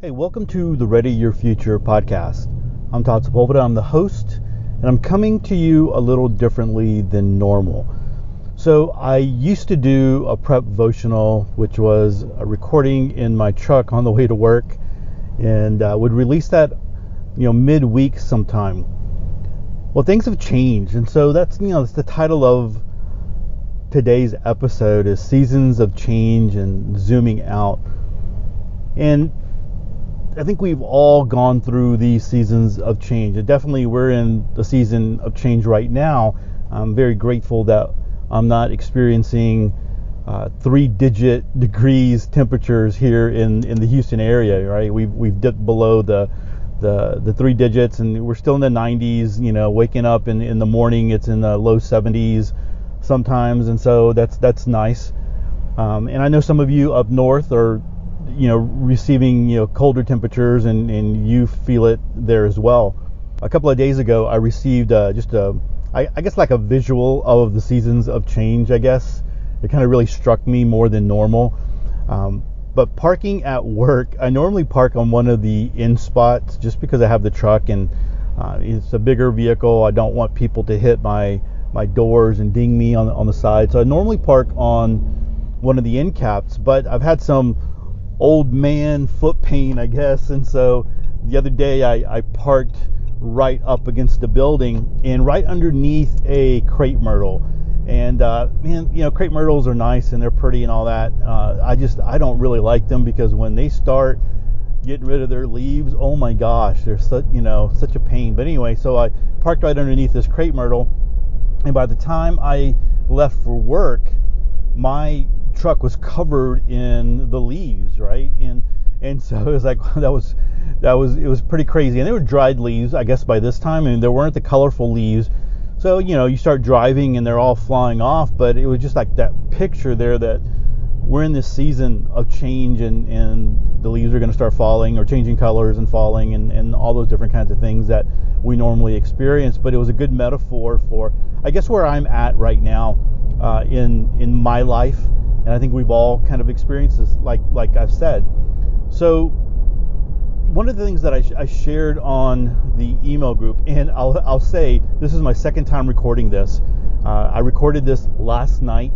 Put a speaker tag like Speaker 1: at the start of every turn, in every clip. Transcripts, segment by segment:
Speaker 1: Hey, welcome to the Ready Your Future podcast. I'm Todd Sepulveda. I'm the host, and I'm coming to you a little differently than normal. So, I used to do a prep votional, which was a recording in my truck on the way to work, and uh, would release that, you know, midweek sometime. Well, things have changed, and so that's you know that's the title of today's episode is seasons of change and zooming out. And I think we've all gone through these seasons of change. And definitely, we're in the season of change right now. I'm very grateful that I'm not experiencing uh, three-digit degrees temperatures here in, in the Houston area. Right, we've we've dipped below the the the three digits, and we're still in the 90s. You know, waking up in in the morning, it's in the low 70s sometimes, and so that's that's nice. Um, and I know some of you up north are you know receiving you know colder temperatures and, and you feel it there as well. A couple of days ago, I received uh, just a I, I guess like a visual of the seasons of change. I guess it kind of really struck me more than normal. Um, but parking at work, I normally park on one of the in spots just because I have the truck and uh, it's a bigger vehicle. I don't want people to hit my my doors and ding me on on the side. So I normally park on one of the end caps, but I've had some old man foot pain, I guess. And so the other day I, I parked right up against the building and right underneath a crepe myrtle. And uh, man, you know, crepe myrtles are nice and they're pretty and all that. Uh, I just I don't really like them because when they start getting rid of their leaves, oh my gosh, they're such you know such a pain. But anyway, so I parked right underneath this crepe myrtle, and by the time I left for work, my truck was covered in the leaves, right? And and so it was like that was that was it was pretty crazy. And they were dried leaves, I guess by this time, and there weren't the colorful leaves. So you know, you start driving and they're all flying off, but it was just like that picture there that we're in this season of change and, and the leaves are going to start falling or changing colors and falling and, and all those different kinds of things that we normally experience. But it was a good metaphor for, I guess, where I'm at right now uh, in in my life and I think we've all kind of experienced this, like like I've said. So one of the things that I, sh- I, shared on the email group, and I'll, I'll say this is my second time recording this. Uh, I recorded this last night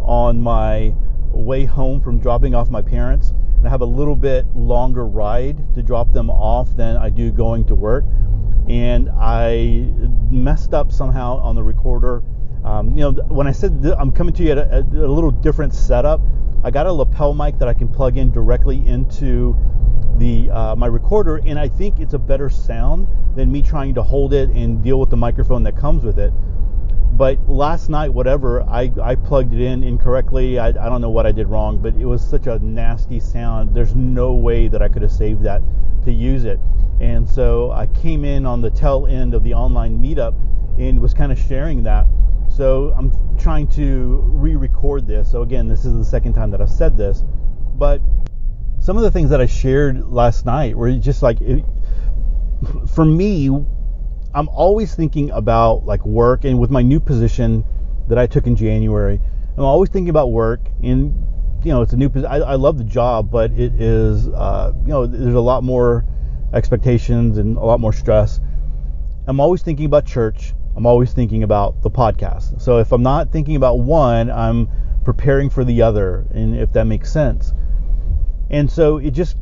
Speaker 1: on my way home from dropping off my parents, and I have a little bit longer ride to drop them off than I do going to work. And I messed up somehow on the recorder um, you know, when I said th- I'm coming to you at a, a, little different setup, I got a lapel mic that I can plug in directly into the uh, my recorder, and I think it's a better sound than me trying to hold it and deal with the microphone that comes with it. But last night, whatever, I, I plugged it in incorrectly. I, I don't know what I did wrong, but it was such a nasty sound. There's no way that I could have saved that to use it. And so I came in on the tail end of the online meetup and was kind of sharing that so I'm trying to re-record this. So again, this is the second time that I've said this, but some of the things that I shared last night were just like, it, for me, I'm always thinking about like work, and with my new position that I took in January, I'm always thinking about work. And you know, it's a new position. I, I love the job, but it is, uh, you know, there's a lot more expectations and a lot more stress. I'm always thinking about church. I'm always thinking about the podcast. So if I'm not thinking about one, I'm preparing for the other, and if that makes sense. And so it just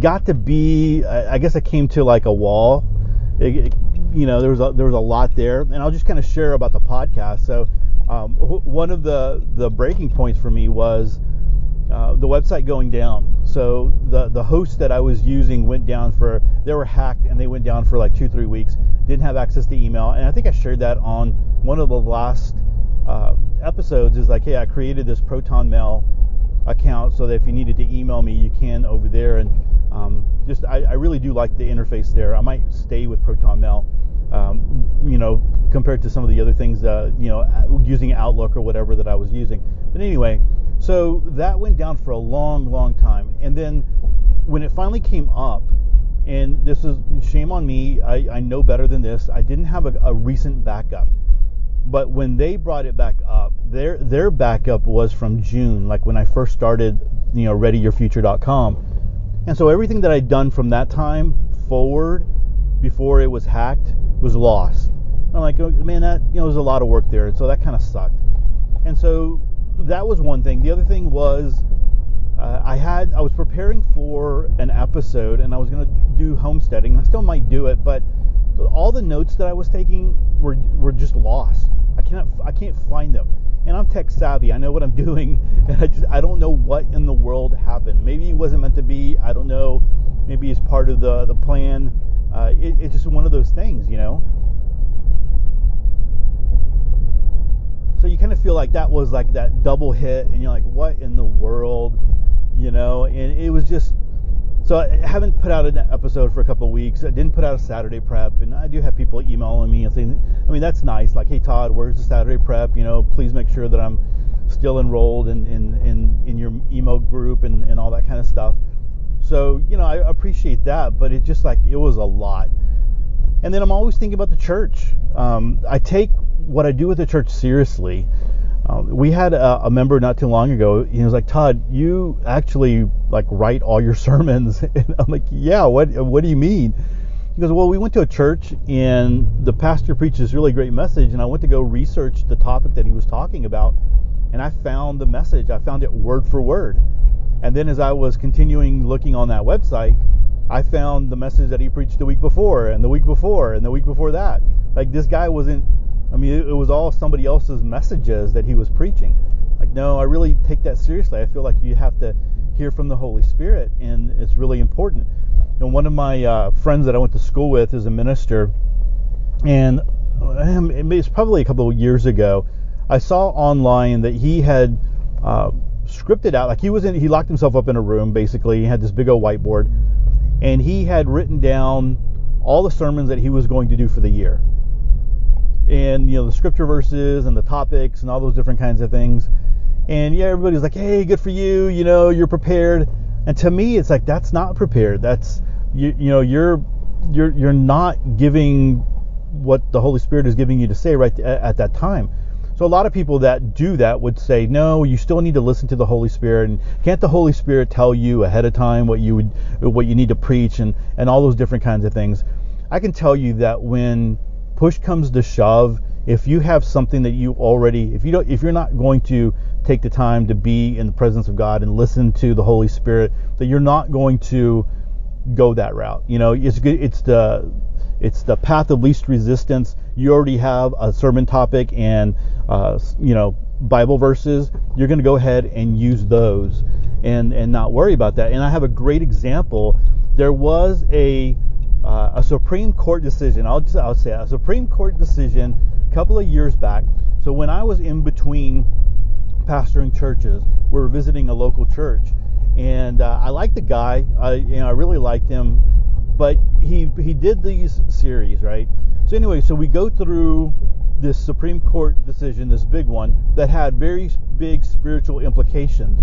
Speaker 1: got to be, I guess I came to like a wall. It, it, you know, there was a, there was a lot there, and I'll just kind of share about the podcast. So um, one of the the breaking points for me was uh, the website going down. So the the host that I was using went down for they were hacked and they went down for like two three weeks. Didn't have access to email, and I think I shared that on one of the last uh, episodes. Is like, hey, I created this Proton Mail account so that if you needed to email me, you can over there. And um, just I, I, really do like the interface there. I might stay with Proton Mail. Um, you know, compared to some of the other things, uh, you know, using Outlook or whatever that I was using. But anyway, so that went down for a long, long time. And then when it finally came up, and this is shame on me, I, I know better than this. I didn't have a, a recent backup. But when they brought it back up, their their backup was from June, like when I first started, you know, readyyourfuture.com. And so everything that I'd done from that time forward, before it was hacked, was lost. I'm like, oh, man, that you know, was a lot of work there, and so that kind of sucked. And so that was one thing. The other thing was uh, I had I was preparing for an episode, and I was going to do homesteading. I still might do it, but all the notes that I was taking were were just lost. I cannot I can't find them. And I'm tech savvy. I know what I'm doing, and I just I don't know what in the world happened. Maybe it wasn't meant to be. I don't know. Maybe it's part of the the plan. Uh, it, it's just one of those things, you know. so you kind of feel like that was like that double hit and you're like what in the world? You know? And it was just so i haven't put out an episode for a couple weeks. I didn't put out a saturday prep and i do have people emailing me and saying i mean that's nice. Like hey todd where's the saturday prep? You know please make sure that i'm still enrolled in in in, in your email group and, and all that kind of stuff so you know i appreciate that but it just like it was a lot and then i'm always thinking about the church um, i take what I do with the church seriously. Um, we had a, a, member not too long ago. He was like, "Todd, you actually like write all your sermons?" And I'm like, "Yeah. What What do you mean?" He goes, "Well, we went to a church and the pastor preached this really great message, and I went to go research the topic that he was talking about, and I found the message. I found it word for word. And then as I was continuing looking on that website, I found the message that he preached the week before, and the week before, and the week before that. Like this guy wasn't I mean, it, was all somebody else's messages that he was preaching. Like, no, I really take that seriously. I feel like you have to hear from the Holy Spirit, and it's really important. And one of my uh, friends that I went to school with is a minister, and um, it's probably a couple of years ago. I saw online that he had uh, scripted out, like he was in, he locked himself up in a room basically. He had this big old whiteboard, and he had written down all the sermons that he was going to do for the year and you know the scripture verses and the topics and all those different kinds of things. And yeah, everybody's like, "Hey, good for you. You know, you're prepared." And to me, it's like that's not prepared. That's you, you know, you're you're you're not giving what the Holy Spirit is giving you to say right at, at that time. So a lot of people that do that would say, no, you still need to listen to the Holy Spirit, and can't the Holy Spirit tell you ahead of time what you would, what you need to preach, and and all those different kinds of things? I can tell you that when push comes to shove, if you have something that you already, if you don't, if you're not going to take the time to be in the presence of God and listen to the Holy Spirit, that you're not going to go that route. You know, it's good. It's the it's the path of least resistance. You already have a sermon topic and uh, you know Bible verses. You're going to go ahead and use those and and not worry about that. And I have a great example. There was a uh, a Supreme Court decision. I'll just I'll say a Supreme Court decision a couple of years back. So when I was in between pastoring churches, we were visiting a local church, and uh, I liked the guy. I you know I really liked him, but he he did these series right. So anyway, so we go through this Supreme Court decision, this big one that had very big spiritual implications,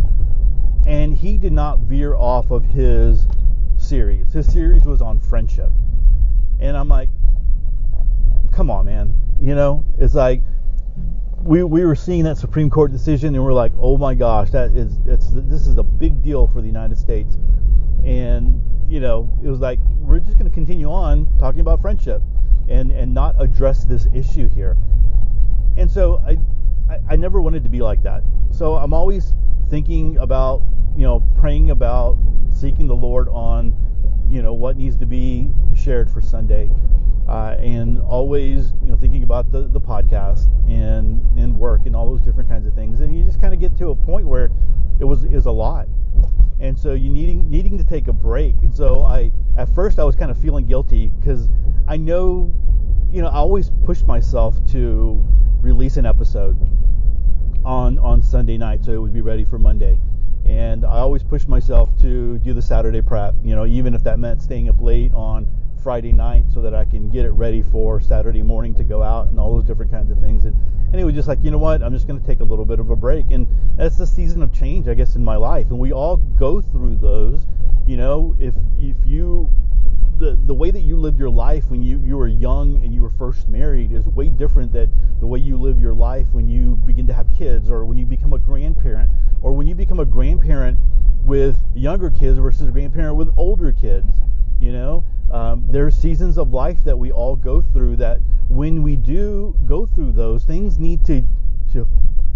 Speaker 1: and he did not veer off of his series. His series was on friendship. And I'm like, come on, man. You know, it's like we, we were seeing that Supreme Court decision and we're like, oh my gosh, that is it's this is a big deal for the United States. And you know, it was like we're just going to continue on talking about friendship and and not address this issue here. And so I, I I never wanted to be like that. So I'm always thinking about you know praying about seeking the Lord on, you know, what needs to be shared for Sunday, uh, and always, you know, thinking about the, the podcast and and work and all those different kinds of things. And you just kind of get to a point where it was is a lot, and so you needing needing to take a break. And so I, at first, I was kind of feeling guilty because I know, you know, I always push myself to release an episode on on Sunday night so it would be ready for Monday and I always push myself to do the Saturday prep, you know, even if that meant staying up late on Friday night so that I can get it ready for Saturday morning to go out and all those different kinds of things. And anyway, just like, you know what, I'm just going to take a little bit of a break. And that's the season of change, I guess, in my life. And we all go through those. You know, if if you the, the way that you lived your life when you, you were young and you were first married is way different than the way you live your life when you begin to have kids or when you become a grandparent or when you become a grandparent with younger kids versus a grandparent with older kids. You know, um, are seasons of life that we all go through that when we do go through those things need to to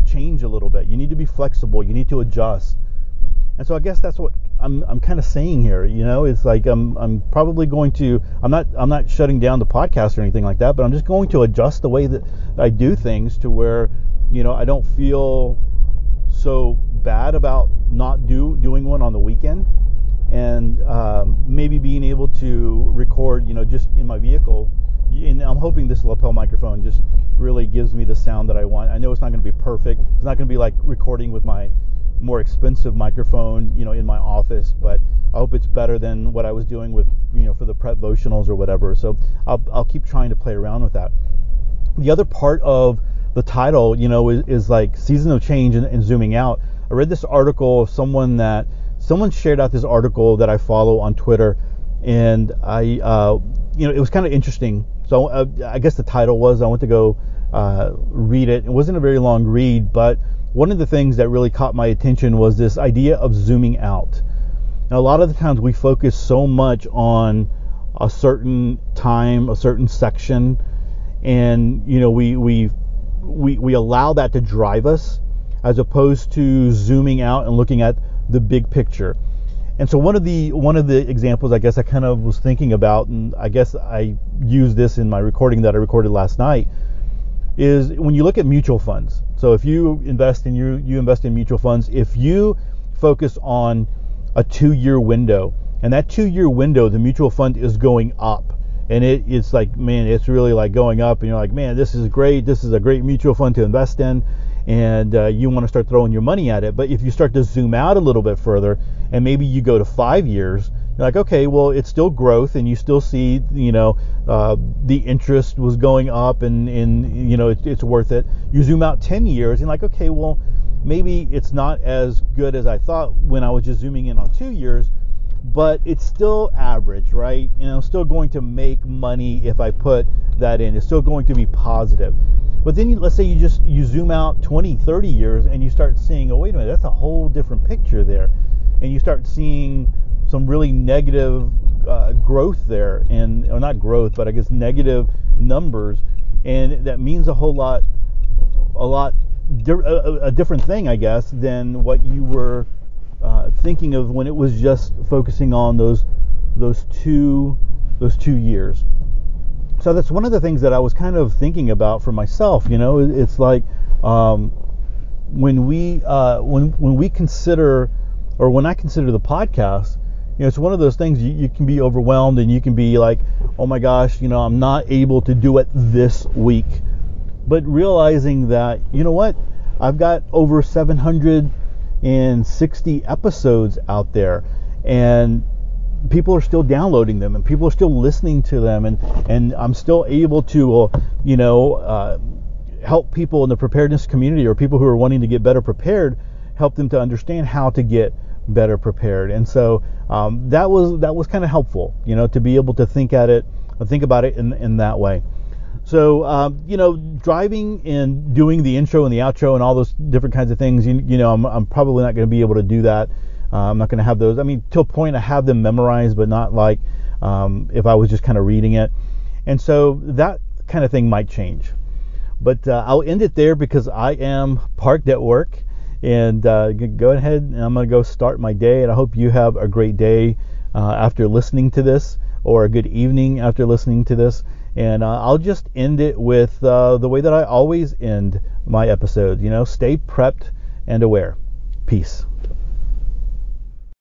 Speaker 1: change a little bit. You need to be flexible. You need to adjust. And so I guess that's what I'm, I'm kind of saying here. You know, it's like I'm, I'm probably going to I'm not I'm not shutting down the podcast or anything like that, but I'm just going to adjust the way that I do things to where you know I don't feel so bad about not do doing one on the weekend and um, maybe being able to record you know just in my vehicle and I'm hoping this lapel microphone just really gives me the sound that I want. I know it's not going to be perfect. It's not going to be like recording with my more expensive microphone, you know, in my office, but I hope it's better than what I was doing with, you know, for the prep votionals or whatever. So I'll, I'll keep trying to play around with that. The other part of the title, you know, is, is like season of change and, and, zooming out. I read this article of someone that someone shared out this article that I follow on Twitter, and I, uh, you know, it was kind of interesting. So uh, I guess the title was I went to go uh, read it. It wasn't a very long read, but one of the things that really caught my attention was this idea of zooming out. Now, a lot of the times we focus so much on a certain time, a certain section, and you know we we we, we allow that to drive us as opposed to zooming out and looking at the big picture. And so one of the one of the examples I guess I kind of was thinking about, and I guess I used this in my recording that I recorded last night, is when you look at mutual funds. So if you invest in you you invest in mutual funds, if you focus on a two-year window, and that two-year window, the mutual fund is going up, and it, it's like man, it's really like going up, and you're like man, this is great. This is a great mutual fund to invest in, and uh, you want to start throwing your money at it. But if you start to zoom out a little bit further, and maybe you go to five years you're like, okay, well, it's still growth, and you still see, you know, uh, the interest was going up, and, and you know, it, it's worth it. You zoom out 10 years, and like, okay, well, maybe it's not as good as I thought when I was just zooming in on two years, but it's still average, right? You know, still going to make money if I put that in. It's still going to be positive. But then you, let's say you just you zoom out 20, 30 years and you start seeing, oh wait a minute, that's a whole different picture there. And you start seeing some really negative uh, growth there, and or not growth, but I guess negative numbers, and that means a whole lot, a lot, a, a different thing, I guess, than what you were uh, thinking of when it was just focusing on those those two those two years. So that's one of the things that I was kind of thinking about for myself. You know, it's like um, when we uh, when when we consider or when I consider the podcast you know, it's one of those things you, you, can be overwhelmed and you can be like, oh my gosh, you know, I'm not able to do it this week. But realizing that, you know what, I've got over 760 episodes out there and people are still downloading them and people are still listening to them and, and I'm still able to, uh, you know, uh, help people in the preparedness community or people who are wanting to get better prepared, help them to understand how to get better prepared. And so um, that was that was kind of helpful, you know, to be able to think at it, think about it in in that way. So um, you know, driving and doing the intro and the outro and all those different kinds of things, you, you know, I'm, I'm probably not going to be able to do that. Uh, I'm not going to have those. I mean, to a point, I have them memorized, but not like um, if I was just kind of reading it. And so that kind of thing might change. But uh, I'll end it there because I am parked at work and uh, go ahead and I'm going to go start my day. And I hope you have a great day uh, after listening to this, or a good evening after listening to this. And uh, I'll just end it with uh, the way that I always end my episodes. You know, stay prepped and aware. Peace.